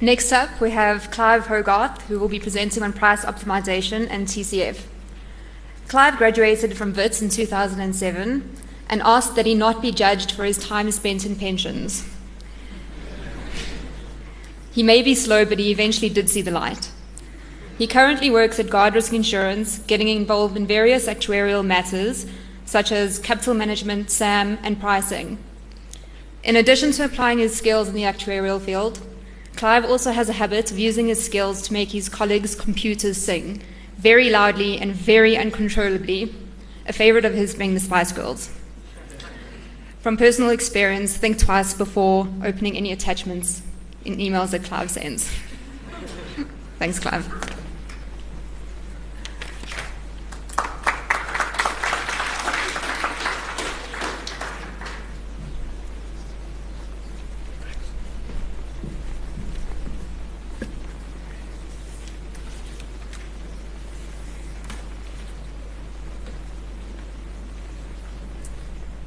Next up, we have Clive Hogarth, who will be presenting on price optimization and TCF. Clive graduated from WITS in 2007 and asked that he not be judged for his time spent in pensions. He may be slow, but he eventually did see the light. He currently works at Guardrisk Insurance, getting involved in various actuarial matters such as capital management, SAM, and pricing. In addition to applying his skills in the actuarial field, Clive also has a habit of using his skills to make his colleagues' computers sing very loudly and very uncontrollably, a favorite of his being the Spice Girls. From personal experience, think twice before opening any attachments in emails that Clive sends. Thanks, Clive.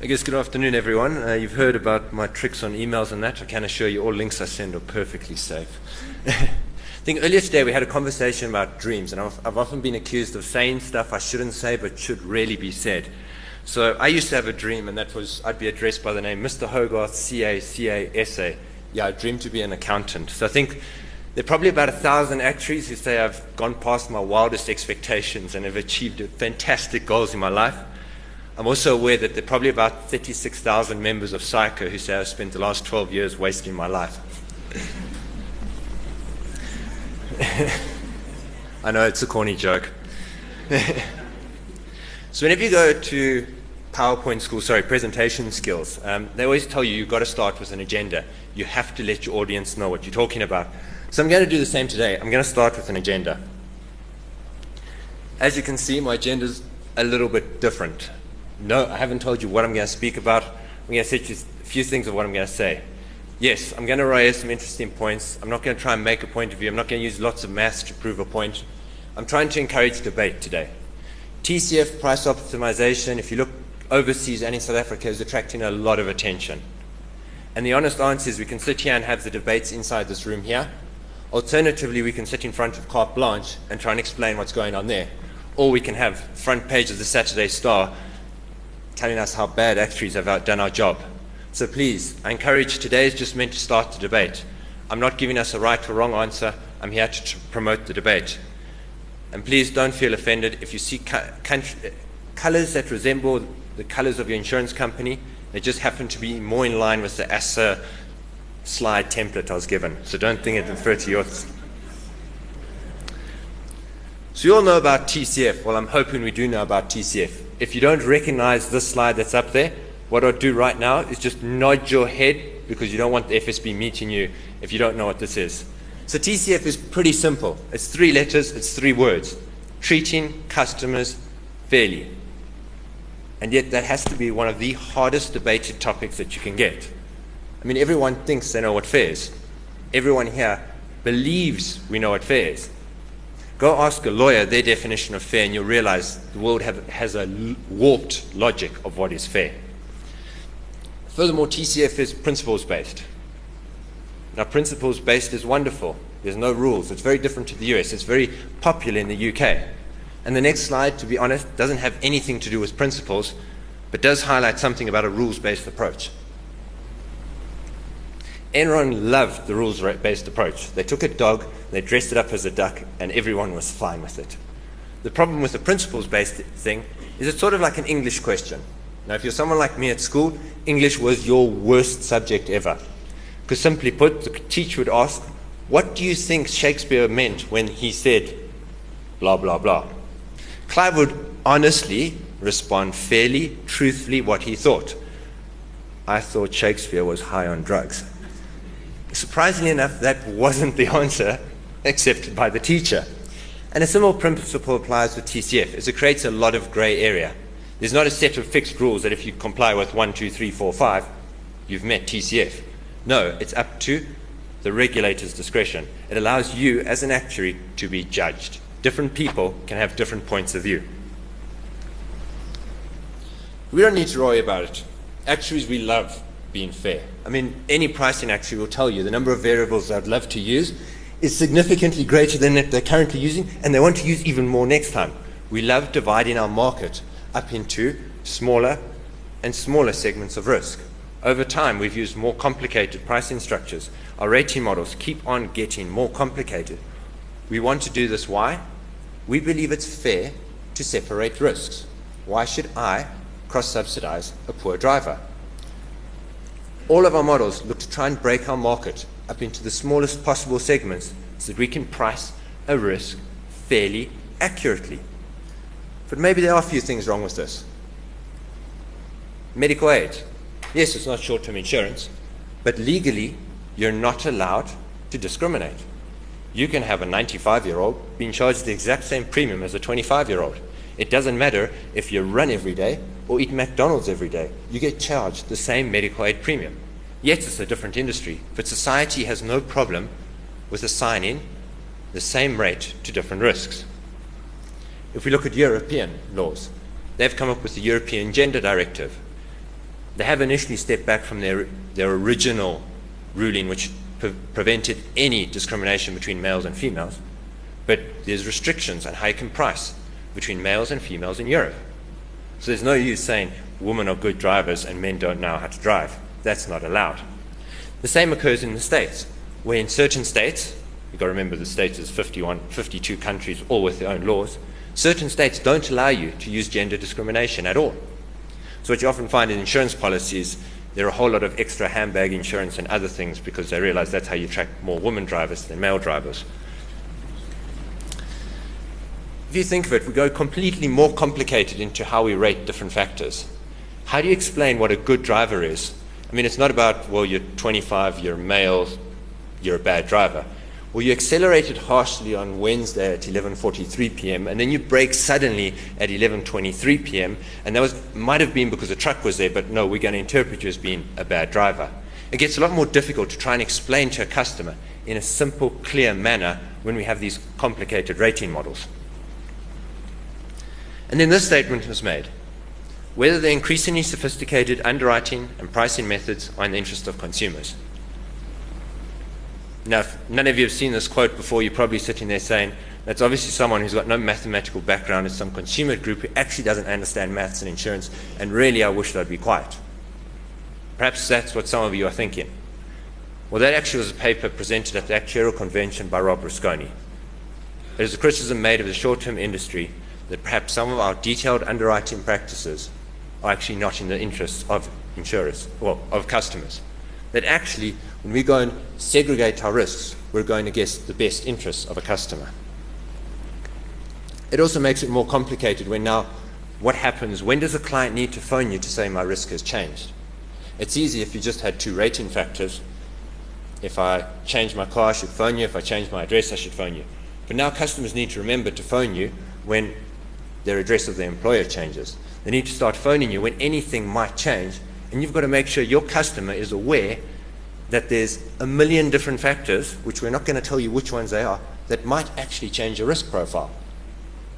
I guess good afternoon, everyone. Uh, you've heard about my tricks on emails and that. I can assure you all links I send are perfectly safe. I think earlier today we had a conversation about dreams, and I've, I've, often been accused of saying stuff I shouldn't say but should really be said. So I used to have a dream, and that was I'd be addressed by the name Mr. Hogarth, CA, CA, SA. Yeah, I dreamed to be an accountant. So I think there are probably about a thousand actuaries who say I've gone past my wildest expectations and have achieved fantastic goals in my life. I'm also aware that there are probably about 36,000 members of SAICA who say I've spent the last 12 years wasting my life. I know it's a corny joke. so, whenever you go to PowerPoint school, sorry, presentation skills, um, they always tell you you've got to start with an agenda. You have to let your audience know what you're talking about. So, I'm going to do the same today. I'm going to start with an agenda. As you can see, my agenda is a little bit different no, I haven't told you what I'm going to speak about. I'm going to say just a few things of what I'm going to say. Yes, I'm going to raise some interesting points. I'm not going to try and make a point of view. I'm not going to use lots of maths to prove a point. I'm trying to encourage debate today. TCF price optimization, if you look overseas and in South Africa, is attracting a lot of attention. And the honest answer is we can sit here and have the debates inside this room here. Alternatively, we can sit in front of carte blanche and try and explain what's going on there. Or we can have front page of the Saturday Star telling us how bad actuaries have done our job. So please, I encourage today is just meant to start the debate. I'm not giving us a right or wrong answer. I'm here to promote the debate. And please don't feel offended if you see colors that resemble the colors of your insurance company. They just happen to be more in line with the ASSA slide template I was given. So don't think it refer to yours. So you all know about TCF. Well, I'm hoping we do know about TCF if you don't recognize this slide that's up there, what I'll do right now is just nod your head because you don't want the FSB meeting you if you don't know what this is. So TCF is pretty simple. It's three letters, it's three words. Treating customers fairly. And yet that has to be one of the hardest debated topics that you can get. I mean, everyone thinks they know what fair is. Everyone here believes we know what fair is. Go ask a lawyer their definition of fair, and you'll realize the world have, has a warped logic of what is fair. Furthermore, TCF is principles based. Now, principles based is wonderful. There's no rules. It's very different to the US. It's very popular in the UK. And the next slide, to be honest, doesn't have anything to do with principles, but does highlight something about a rules based approach. Enron loved the rules based approach. They took a dog, they dressed it up as a duck, and everyone was fine with it. The problem with the principles based thing is it's sort of like an English question. Now, if you're someone like me at school, English was your worst subject ever. Because simply put, the teacher would ask, What do you think Shakespeare meant when he said blah, blah, blah? Clive would honestly respond fairly, truthfully, what he thought. I thought Shakespeare was high on drugs. Surprisingly enough, that wasn't the answer accepted by the teacher. And a similar principle applies with TCF, it creates a lot of grey area. There's not a set of fixed rules that if you comply with 1, 2, 3, 4, 5, you've met TCF. No, it's up to the regulator's discretion. It allows you, as an actuary, to be judged. Different people can have different points of view. We don't need to worry about it. Actuaries we love being fair. I mean, any pricing actually will tell you the number of variables I'd love to use is significantly greater than they're currently using, and they want to use even more next time. We love dividing our market up into smaller and smaller segments of risk. Over time, we've used more complicated pricing structures. Our rating models keep on getting more complicated. We want to do this. Why? We believe it's fair to separate risks. Why should I cross subsidize a poor driver? All of our models look to try and break our market up into the smallest possible segments so that we can price a risk fairly accurately. But maybe there are a few things wrong with this. Medical aid. Yes, it's not short term insurance, but legally, you're not allowed to discriminate. You can have a 95 year old being charged the exact same premium as a 25 year old. It doesn't matter if you run every day or eat McDonald's every day, you get charged the same medical aid premium. Yes, it's a different industry, but society has no problem with assigning the same rate to different risks. If we look at European laws, they've come up with the European Gender Directive, they have initially stepped back from their, their original ruling, which pre- prevented any discrimination between males and females. But there's restrictions on how you can price between males and females in Europe. So there's no use saying women are good drivers and men don't know how to drive. That's not allowed. The same occurs in the States, where in certain states, you've got to remember the states is 51, 52 countries, all with their own laws, certain states don't allow you to use gender discrimination at all. So what you often find in insurance policies, there are a whole lot of extra handbag insurance and other things because they realize that's how you attract more women drivers than male drivers. If you think of it, we go completely more complicated into how we rate different factors. How do you explain what a good driver is? I mean, it's not about, well, you're 25, you're male, you're a bad driver. Well, you accelerated harshly on Wednesday at 11:43 p.m. and then you brake suddenly at 11:23 p.m. and that was might have been because a truck was there, but no, we're going to interpret you as being a bad driver. It gets a lot more difficult to try and explain to a customer in a simple, clear manner when we have these complicated rating models. And then this statement was made. Whether the increasingly sophisticated underwriting and pricing methods are in the interest of consumers. Now, if none of you have seen this quote before, you're probably sitting there saying, that's obviously someone who's got no mathematical background, it's some consumer group who actually doesn't understand maths and insurance, and really I wish they'd be quiet. Perhaps that's what some of you are thinking. Well, that actually was a paper presented at the Actuarial Convention by Rob Rusconi. It is a criticism made of the short term industry that perhaps some of our detailed underwriting practices are actually not in the interests of insurers, well, of customers. That actually when we go and segregate our risks, we're going against the best interests of a customer. It also makes it more complicated when now what happens when does a client need to phone you to say my risk has changed? It's easy if you just had two rating factors. If I change my car, I should phone you. If I change my address, I should phone you. But now customers need to remember to phone you when their address of their employer changes. They need to start phoning you when anything might change, and you've got to make sure your customer is aware that there's a million different factors, which we're not going to tell you which ones they are, that might actually change your risk profile.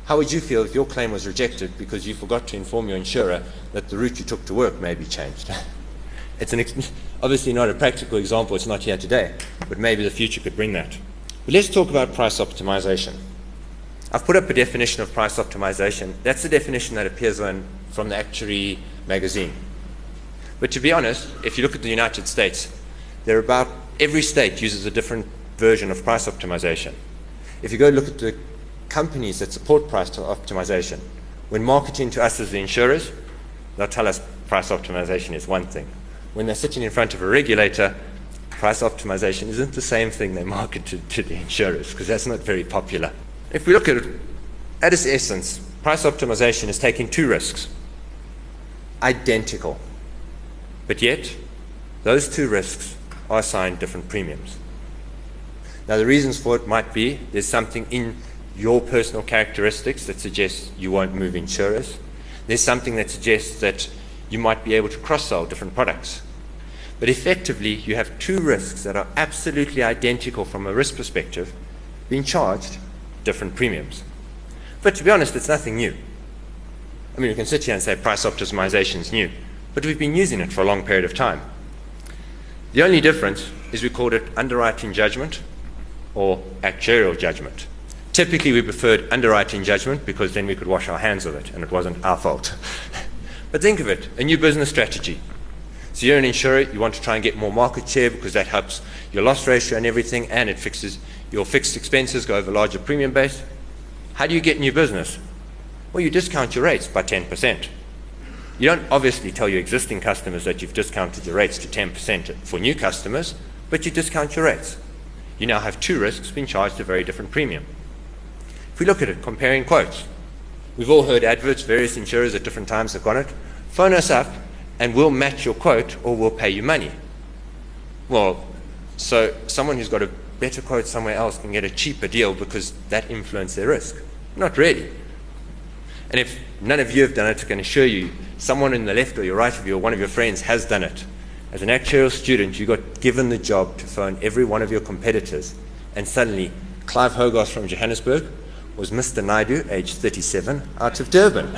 How would you feel if your claim was rejected because you forgot to inform your insurer that the route you took to work may be changed? it's ex- obviously not a practical example, it's not here today, but maybe the future could bring that. But let's talk about price optimization. I've put up a definition of price optimization. That's the definition that appears on, from the Actuary magazine. But to be honest, if you look at the United States, there are about every state uses a different version of price optimization. If you go look at the companies that support price optimization, when marketing to us as the insurers, they'll tell us price optimization is one thing. When they're sitting in front of a regulator, price optimization isn't the same thing they market to, to the insurers because that's not very popular. If we look at it at its essence, price optimization is taking two risks, identical, but yet those two risks are assigned different premiums. Now, the reasons for it might be there's something in your personal characteristics that suggests you won't move insurers. There's something that suggests that you might be able to cross sell different products. But effectively, you have two risks that are absolutely identical from a risk perspective being charged different premiums. But to be honest, it's nothing new. I mean, we can sit here and say price optimization is new, but we've been using it for a long period of time. The only difference is we called it underwriting judgment or actuarial judgment. Typically, we preferred underwriting judgment because then we could wash our hands of it and it wasn't our fault. but think of it a new business strategy. So, you're an insurer, you want to try and get more market share because that helps your loss ratio and everything, and it fixes your fixed expenses, go over a larger premium base. How do you get new business? Well, you discount your rates by 10%. You don't obviously tell your existing customers that you've discounted your rates to 10% for new customers, but you discount your rates. You now have two risks being charged a very different premium. If we look at it, comparing quotes, we've all heard adverts, various insurers at different times have got it. Phone us up and we'll match your quote or we'll pay you money. Well, so someone who's got a better quote somewhere else can get a cheaper deal because that influences their risk. Not really. And if none of you have done it, I can assure you, someone in the left or your right of you or one of your friends has done it. As an actuarial student, you got given the job to phone every one of your competitors, and suddenly Clive Hogarth from Johannesburg was Mr. Naidu, aged 37, out of Durban.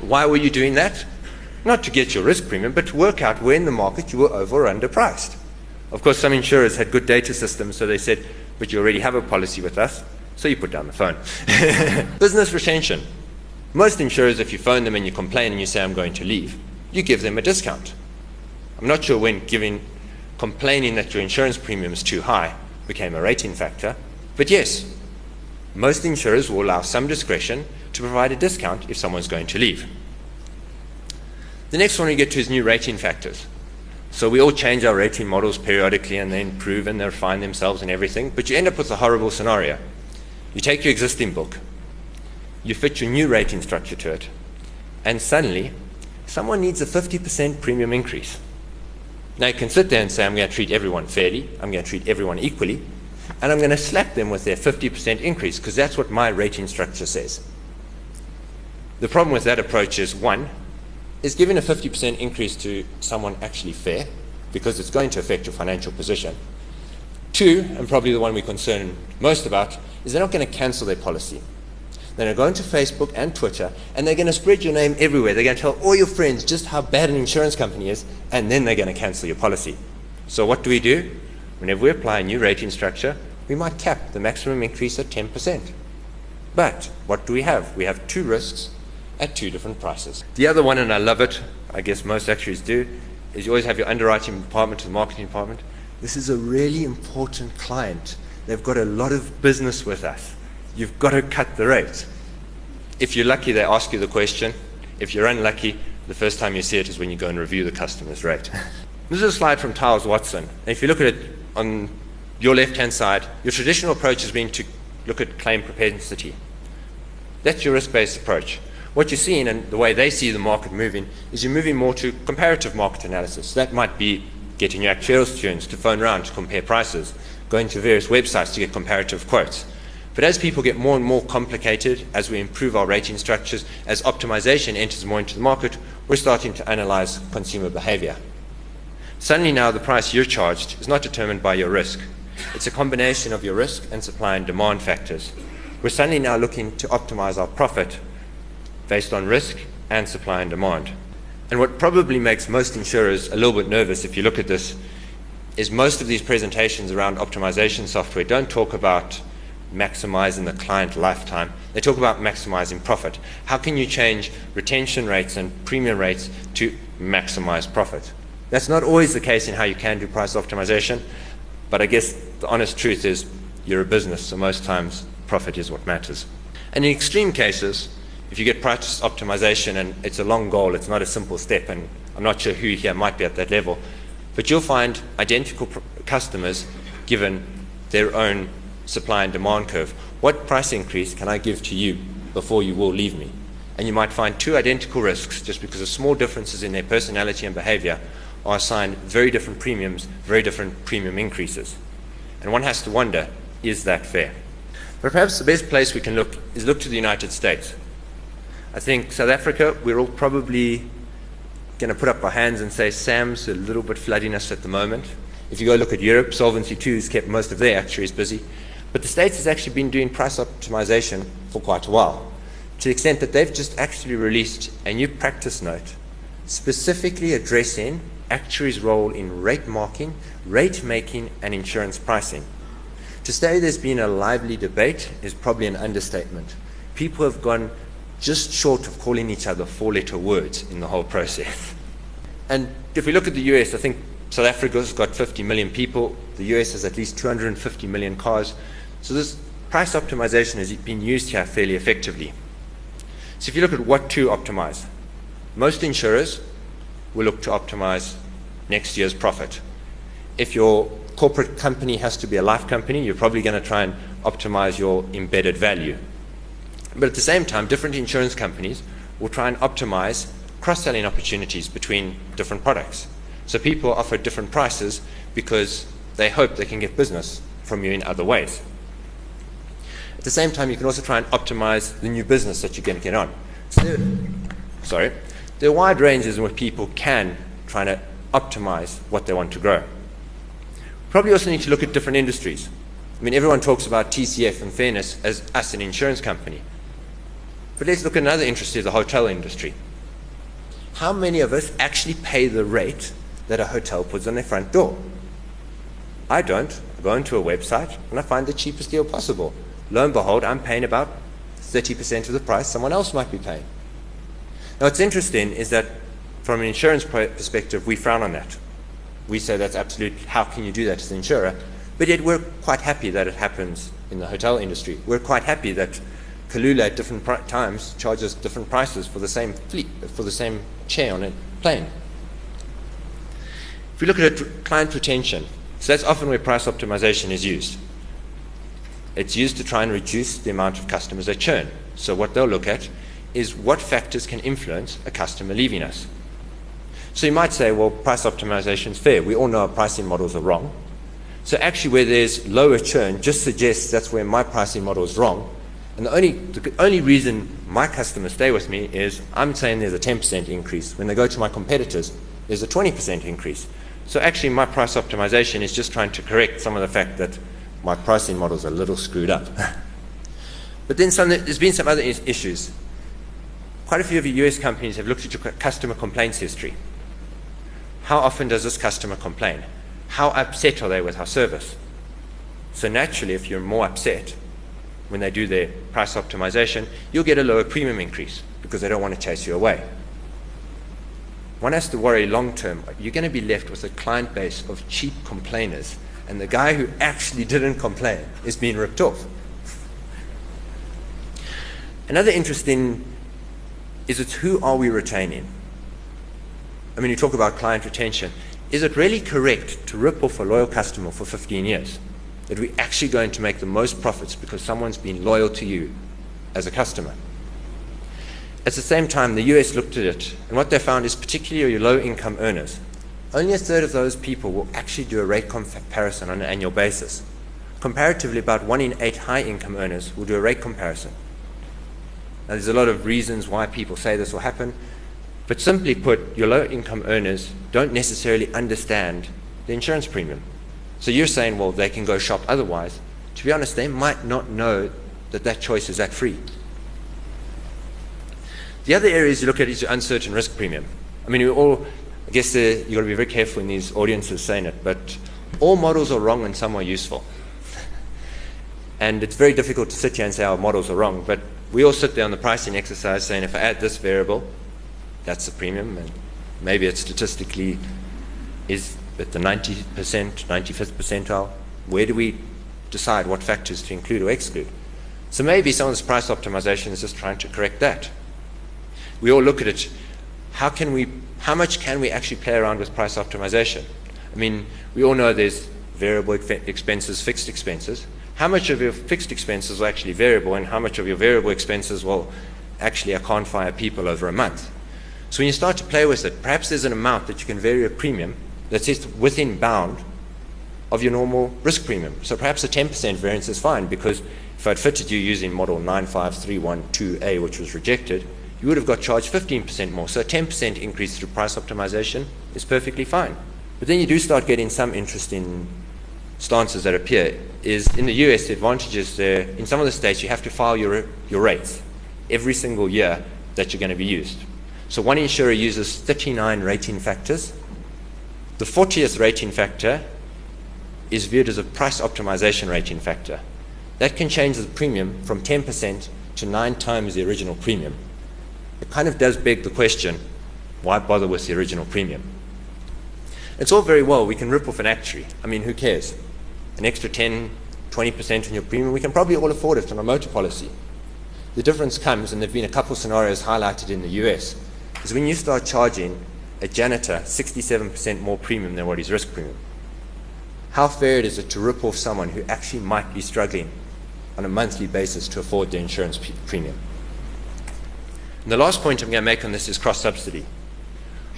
Why were you doing that? Not to get your risk premium, but to work out where in the market you were over or underpriced. Of course, some insurers had good data systems, so they said, but you already have a policy with us. So you put down the phone. Business retention. Most insurers, if you phone them and you complain and you say, I'm going to leave, you give them a discount. I'm not sure when giving, complaining that your insurance premium is too high became a rating factor, but yes, most insurers will allow some discretion to provide a discount if someone's going to leave. The next one we get to is new rating factors. So we all change our rating models periodically and they improve and they refine themselves and everything, but you end up with a horrible scenario. You take your existing book, you fit your new rating structure to it, and suddenly someone needs a 50% premium increase. Now you can sit there and say, I'm going to treat everyone fairly, I'm going to treat everyone equally, and I'm going to slap them with their 50% increase because that's what my rating structure says. The problem with that approach is one, is giving a 50% increase to someone actually fair because it's going to affect your financial position. Two, and probably the one we're concerned most about, is they're not going to cancel their policy. They're going to go Facebook and Twitter and they're going to spread your name everywhere. They're going to tell all your friends just how bad an insurance company is, and then they're going to cancel your policy. So, what do we do? Whenever we apply a new rating structure, we might cap the maximum increase at 10%. But what do we have? We have two risks at two different prices. The other one, and I love it, I guess most actuaries do, is you always have your underwriting department to the marketing department. This is a really important client They've got a lot of business with us. You've got to cut the rate. If you're lucky, they ask you the question. If you're unlucky, the first time you see it is when you go and review the customer's rate. this is a slide from Towers Watson. And if you look at it on your left hand side, your traditional approach has been to look at claim propensity. That's your risk based approach. What you're seeing and the way they see the market moving is you're moving more to comparative market analysis. That might be getting your actuarial students to phone around to compare prices going to various websites to get comparative quotes. But as people get more and more complicated, as we improve our rating structures, as optimization enters more into the market, we're starting to analyze consumer behavior. Suddenly now the price you're charged is not determined by your risk. It's a combination of your risk and supply and demand factors. We're suddenly now looking to optimize our profit based on risk and supply and demand. And what probably makes most insurers a little bit nervous if you look at this is most of these presentations around optimization software don't talk about maximizing the client lifetime. They talk about maximizing profit. How can you change retention rates and premium rates to maximize profit? That's not always the case in how you can do price optimization, but I guess the honest truth is you're a business, so most times profit is what matters. And in extreme cases, if you get price optimization and it's a long goal, it's not a simple step, and I'm not sure who here might be at that level, but you'll find identical customers given their own supply and demand curve. What price increase can I give to you before you will leave me? And you might find two identical risks just because of small differences in their personality and behavior are assigned very different premiums, very different premium increases. And one has to wonder is that fair? But perhaps the best place we can look is look to the United States. I think South Africa, we're all probably going to put up our hands and say SAM's a little bit flooding us at the moment. If you go look at Europe, Solvency II has kept most of their actuaries busy. But the States has actually been doing price optimization for quite a while, to the extent that they've just actually released a new practice note specifically addressing actuaries' role in rate marking, rate making, and insurance pricing. To say there's been a lively debate is probably an understatement. People have gone just short of calling each other four letter words in the whole process. And if we look at the US, I think South Africa's got 50 million people, the US has at least 250 million cars. So this price optimization has been used here fairly effectively. So if you look at what to optimize, most insurers will look to optimize next year's profit. If your corporate company has to be a life company, you're probably going to try and optimize your embedded value. But at the same time, different insurance companies will try and optimize cross selling opportunities between different products. So people offer different prices because they hope they can get business from you in other ways. At the same time, you can also try and optimize the new business that you're going to get on. So sorry, there are wide ranges in which people can try to optimize what they want to grow. Probably also need to look at different industries. I mean, everyone talks about TCF and fairness as us, an insurance company. But let's look at another industry, the hotel industry. How many of us actually pay the rate that a hotel puts on their front door? I don't. I go into a website and I find the cheapest deal possible. Lo and behold, I'm paying about 30% of the price someone else might be paying. Now, what's interesting is that from an insurance perspective, we frown on that. We say that's absolute, how can you do that as an insurer? But yet we're quite happy that it happens in the hotel industry. We're quite happy that Kulula at different times charges different prices for the same fleet, for the same chair on a plane. If we look at client retention, so that's often where price optimization is used. It's used to try and reduce the amount of customers they churn. So what they'll look at is what factors can influence a customer leaving us. So you might say, well, price optimization is fair. We all know our pricing models are wrong. So actually, where there's lower churn, just suggests that's where my pricing model is wrong. And the only, the only reason my customers stay with me is I'm saying there's a 10% increase. When they go to my competitors, there's a 20% increase. So actually, my price optimization is just trying to correct some of the fact that my pricing models a little screwed up. but then some, there's been some other is- issues. Quite a few of your US companies have looked at your customer complaints history. How often does this customer complain? How upset are they with our service? So naturally, if you're more upset when they do their price optimization, you'll get a lower premium increase because they don't want to chase you away. One has to worry long term. You're going to be left with a client base of cheap complainers, and the guy who actually didn't complain is being ripped off. Another interesting is it's who are we retaining? I mean, you talk about client retention. Is it really correct to rip off a loyal customer for 15 years? That we're actually going to make the most profits because someone's been loyal to you as a customer? At the same time, the US looked at it, and what they found is particularly your low income earners, only a third of those people will actually do a rate comparison on an annual basis. Comparatively, about one in eight high income earners will do a rate comparison. Now, there's a lot of reasons why people say this will happen, but simply put, your low income earners don't necessarily understand the insurance premium. So you're saying, well, they can go shop otherwise. To be honest, they might not know that that choice is that free. The other areas you look at is your uncertain risk premium. I mean, we all, I guess uh, you've got to be very careful in these audiences saying it, but all models are wrong and some are useful. and it's very difficult to sit here and say our models are wrong, but we all sit there on the pricing exercise saying if I add this variable, that's the premium, and maybe it statistically is at the 90%, 95th percentile. Where do we decide what factors to include or exclude? So maybe some of this price optimization is just trying to correct that. We all look at it. How can we? How much can we actually play around with price optimization? I mean, we all know there's variable expenses, fixed expenses. How much of your fixed expenses are actually variable, and how much of your variable expenses will actually I can't fire people over a month? So when you start to play with it, perhaps there's an amount that you can vary a premium that sits within bound of your normal risk premium. So perhaps a 10% variance is fine because if I'd fitted you using model 95312A, which was rejected, you would have got charged 15% more. So a 10% increase through price optimization is perfectly fine. But then you do start getting some interesting stances that appear. Is in the US, the advantages there, in some of the states, you have to file your, your rates every single year that you're going to be used. So one insurer uses 39 rating factors The 40th rating factor is viewed as a price optimization rating factor. That can change the premium from 10% to nine times the original premium. It kind of does beg the question why bother with the original premium? It's all very well, we can rip off an actuary. I mean, who cares? An extra 10, 20% on your premium, we can probably all afford it on a motor policy. The difference comes, and there have been a couple of scenarios highlighted in the US, is when you start charging a janitor 67% more premium than what his risk premium. How fair is it to rip off someone who actually might be struggling on a monthly basis to afford the insurance premium? And the last point I'm going to make on this is cross subsidy.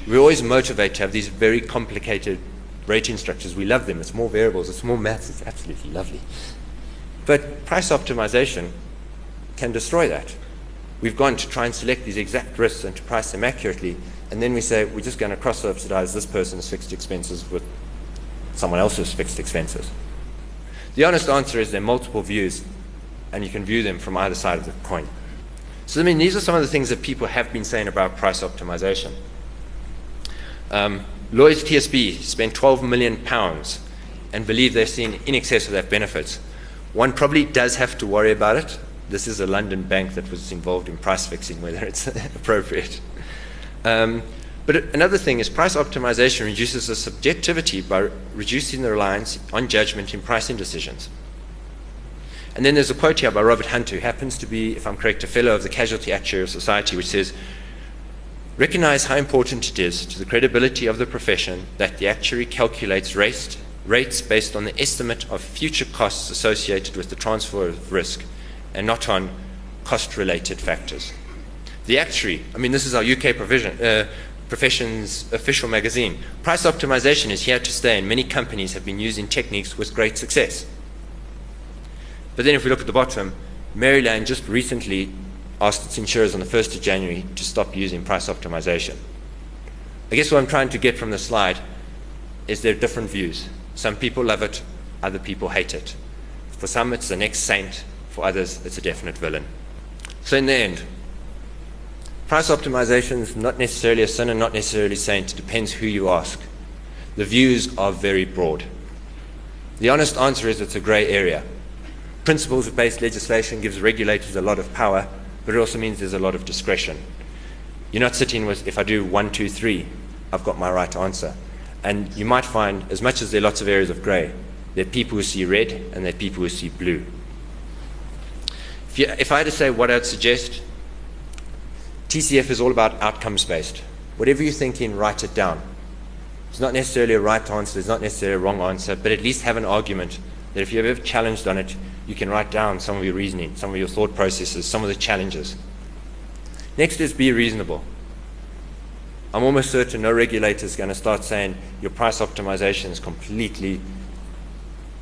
We always motivate to have these very complicated rating structures. We love them. It's more variables, it's more maths. It's absolutely lovely. But price optimization can destroy that. We've gone to try and select these exact risks and to price them accurately, and then we say we're just going to cross subsidize this person's fixed expenses with someone else's fixed expenses. The honest answer is there are multiple views, and you can view them from either side of the coin. So, I mean, these are some of the things that people have been saying about price optimization. Um, Lloyd's TSB spent 12 million pounds and believe they're seeing in excess of that benefits. One probably does have to worry about it. This is a London bank that was involved in price fixing, whether it's appropriate. Um, but another thing is price optimization reduces the subjectivity by reducing the reliance on judgment in pricing decisions. And then there's a quote here by Robert Hunt, who happens to be, if I'm correct, a fellow of the Casualty Actuarial Society, which says, Recognize how important it is to the credibility of the profession that the actuary calculates rates, rates based on the estimate of future costs associated with the transfer of risk and not on cost related factors. The actuary, I mean, this is our UK provision, uh, profession's official magazine. Price optimization is here to stay, and many companies have been using techniques with great success. But then, if we look at the bottom, Maryland just recently asked its insurers on the 1st of January to stop using price optimization. I guess what I'm trying to get from the slide is there are different views. Some people love it, other people hate it. For some, it's the next saint, for others, it's a definite villain. So, in the end, price optimization is not necessarily a sin and not necessarily a saint. It depends who you ask. The views are very broad. The honest answer is it's a gray area. Principles of based legislation gives regulators a lot of power but it also means there's a lot of discretion. You're not sitting with, if I do one, two, three, I've got my right answer. And you might find, as much as there are lots of areas of grey, there are people who see red and there are people who see blue. If, you, if I had to say what I'd suggest, TCF is all about outcomes based. Whatever you're thinking, write it down. It's not necessarily a right answer, it's not necessarily a wrong answer, but at least have an argument that if you're ever challenged on it, you can write down some of your reasoning, some of your thought processes, some of the challenges. Next is be reasonable. I'm almost certain no regulator is going to start saying your price optimization is completely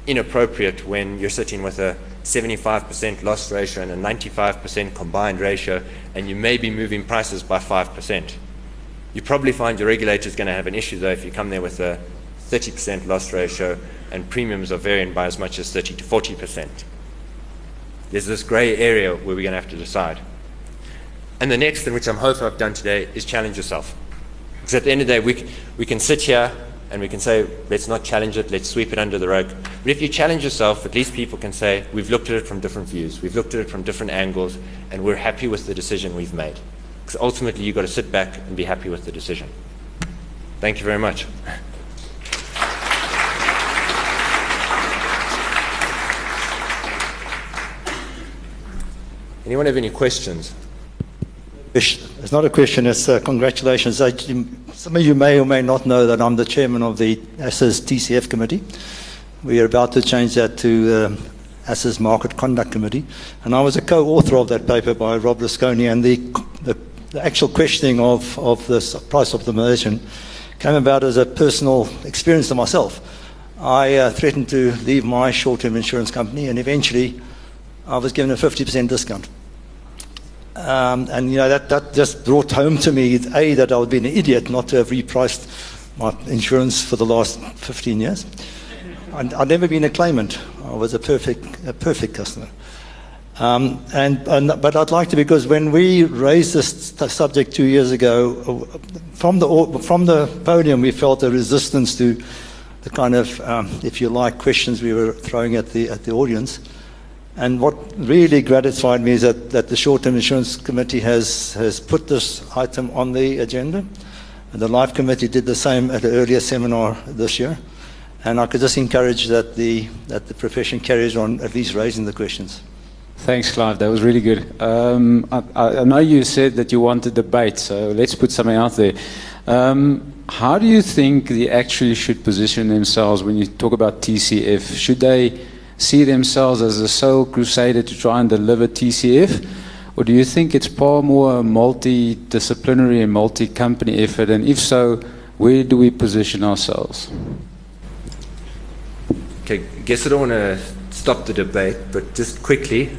inappropriate when you're sitting with a 75% loss ratio and a 95% combined ratio, and you may be moving prices by 5%. You probably find your regulator is going to have an issue, though, if you come there with a 30% loss ratio and premiums are varying by as much as 30 to 40% there's this grey area where we're going to have to decide. And the next thing, which I'm hoping I've done today, is challenge yourself. Because at the end of the day, we, we can sit here and we can say, let's not challenge it, let's sweep it under the rug. But if you challenge yourself, at least people can say, we've looked at it from different views, we've looked at it from different angles, and we're happy with the decision we've made. Because ultimately, you've got to sit back and be happy with the decision. Thank you very much. Anyone have any questions? It's not a question, it's uh, congratulations. some of you may or may not know that I'm the chairman of the ASSA's TCF committee. We are about to change that to ASSA's Market Conduct Committee. And I was a co author of that paper by Rob Rusconi, and the, the, the actual questioning of, of this price optimization came about as a personal experience to myself. I uh, threatened to leave my short term insurance company, and eventually I was given a 50% discount. Um, and you know that, that just brought home to me a that I would be an idiot not to have repriced my insurance for the last 15 years. I'd, I'd never been a claimant. I was a perfect a perfect customer. Um, and, and, but I'd like to, because when we raised this subject two years ago, uh, from the, from the podium, we felt a resistance to the kind of, um, if you like, questions we were throwing at the, at the audience. And what really gratified me is that, that the Short Term Insurance Committee has, has put this item on the agenda. And the Life Committee did the same at an earlier seminar this year. And I could just encourage that the, that the profession carries on at least raising the questions. Thanks, Clive. That was really good. Um, I, I, know you said that you wanted debate, so let's put something out there. Um, how do you think they actually should position themselves when you talk about TCF? Should they see themselves as a sole crusader to try and deliver TCF? Or do you think it's far more a multidisciplinary and multi company effort? And if so, where do we position ourselves? Okay, guess I don't want to stop the debate, but just quickly,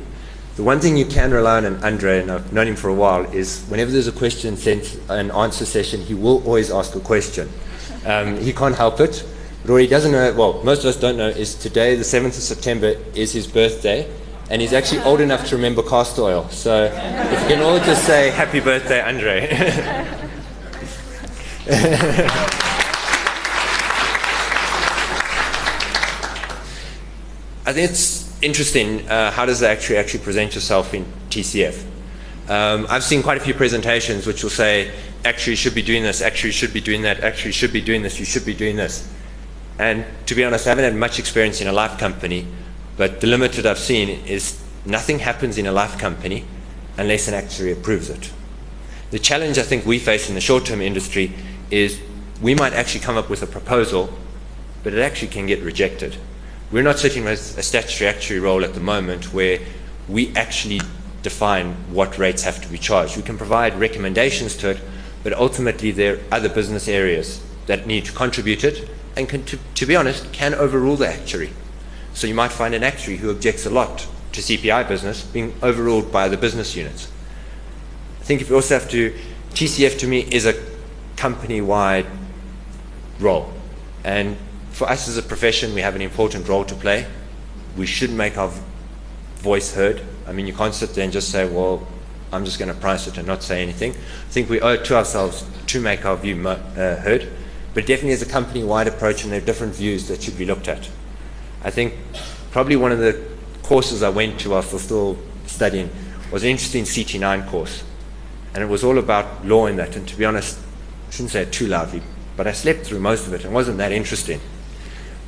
the one thing you can rely on in Andre, and I've known him for a while, is whenever there's a question sent, an answer session, he will always ask a question. Um, he can't help it. He doesn't know, well, most of us don't know, is today, the 7th of September, is his birthday. And he's actually old enough to remember castor oil. So if you can all just say, Happy birthday, Andre. I think it's interesting. Uh, how does the actuary actually present yourself in TCF? Um, I've seen quite a few presentations which will say, actually you should be doing this, actually you should be doing that, actually you should be doing this, you should be doing this. And to be honest, I haven't had much experience in a life company, but the limited I've seen is nothing happens in a life company unless an actuary approves it. The challenge I think we face in the short term industry is we might actually come up with a proposal, but it actually can get rejected. We're not sitting with a statutory actuary role at the moment where we actually define what rates have to be charged. We can provide recommendations to it, but ultimately there are other business areas that need to contribute it and can, to, to be honest, can overrule the actuary. So you might find an actuary who objects a lot to CPI business being overruled by the business units. I think if you also have to, TCF to me is a company wide role. And for us as a profession, we have an important role to play. We should make our voice heard. I mean, you can't sit there and just say, well, I'm just going to price it and not say anything. I think we owe it to ourselves to make our view uh, heard but definitely as a company wide approach, and there are different views that should be looked at. I think probably one of the courses I went to whilst I was still studying was an interesting CT9 course. And it was all about law in that. And to be honest, I shouldn't say it too loudly, but I slept through most of it. And wasn't that interesting.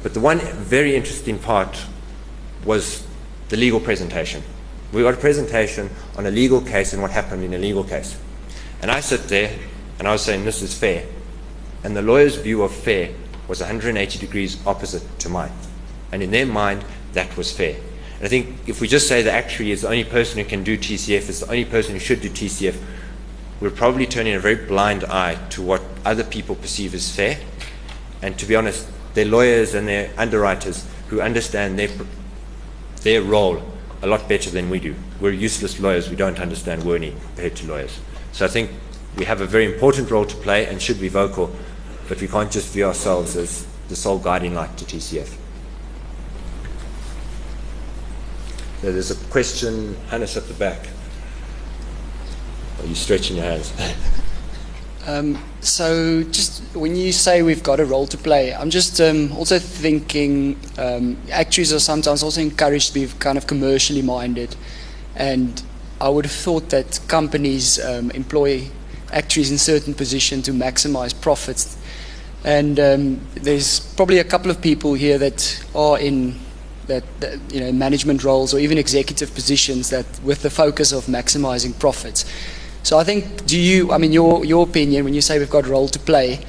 But the one very interesting part was the legal presentation. We got a presentation on a legal case and what happened in a legal case. And I sit there and I was saying, This is fair. And the lawyer's view of fair was 180 degrees opposite to mine. And in their mind, that was fair. And I think if we just say the actuary is the only person who can do TCF, is the only person who should do TCF, we're probably turning a very blind eye to what other people perceive as fair. And to be honest, they're lawyers and they're underwriters who understand their, their role a lot better than we do. We're useless lawyers. We don't understand WERNI compared to lawyers. So I think we have a very important role to play and should be vocal but we can't just view ourselves as the sole guiding light to TCF. So there's a question, Hannes at the back. Are you stretching your hands? Um, so, just when you say we've got a role to play, I'm just um, also thinking um, actuaries are sometimes also encouraged to be kind of commercially minded. And I would have thought that companies um, employ actuaries in certain positions to maximize profits and um, there's probably a couple of people here that are in that, that, you know management roles or even executive positions that with the focus of maximizing profits. So I think, do you? I mean, your your opinion when you say we've got a role to play,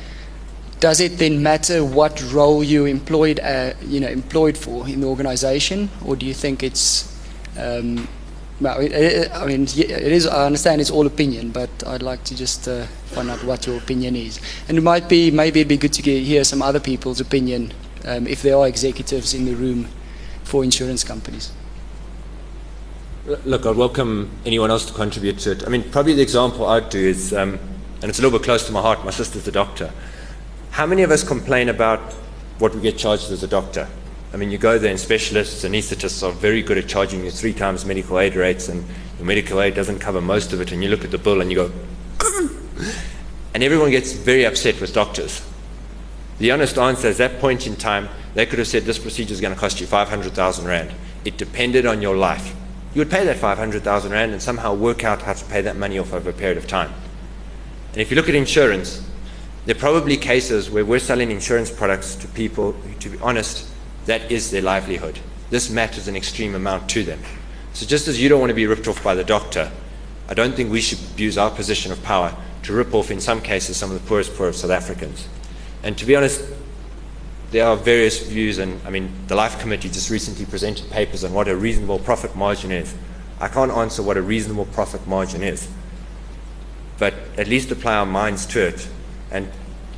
does it then matter what role you employed, uh, you know, employed for in the organisation, or do you think it's um, well, it, it, I mean, it is. I understand it's all opinion, but I'd like to just uh, find out what your opinion is. And it might be, maybe it'd be good to get, hear some other people's opinion um, if there are executives in the room for insurance companies. Look, I'd welcome anyone else to contribute to it. I mean, probably the example I'd do is, um, and it's a little bit close to my heart. My sister's a doctor. How many of us complain about what we get charged as a doctor? I mean, you go there and specialists, anaesthetists are very good at charging you three times medical aid rates, and your medical aid doesn't cover most of it, and you look at the bill and you go, and everyone gets very upset with doctors. The honest answer is that point in time, they could have said this procedure is going to cost you 500,000 Rand. It depended on your life. You would pay that 500,000 Rand and somehow work out how to pay that money off over a period of time. And if you look at insurance, there are probably cases where we're selling insurance products to people to be honest, that is their livelihood. This matters an extreme amount to them. So just as you don't want to be ripped off by the doctor, I don't think we should abuse our position of power to rip off, in some cases, some of the poorest poor of South Africans. And to be honest, there are various views, and I mean, the Life Committee just recently presented papers on what a reasonable profit margin is. I can't answer what a reasonable profit margin is, but at least apply our minds to it. And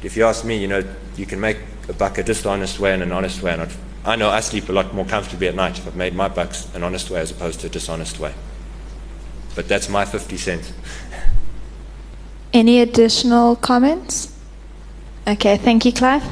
if you ask me, you know, you can make a buck a dishonest way and an honest way. And I'd, I know I sleep a lot more comfortably at night if I've made my bucks an honest way as opposed to a dishonest way. But that's my 50 cents. Any additional comments? Okay, thank you, Clive.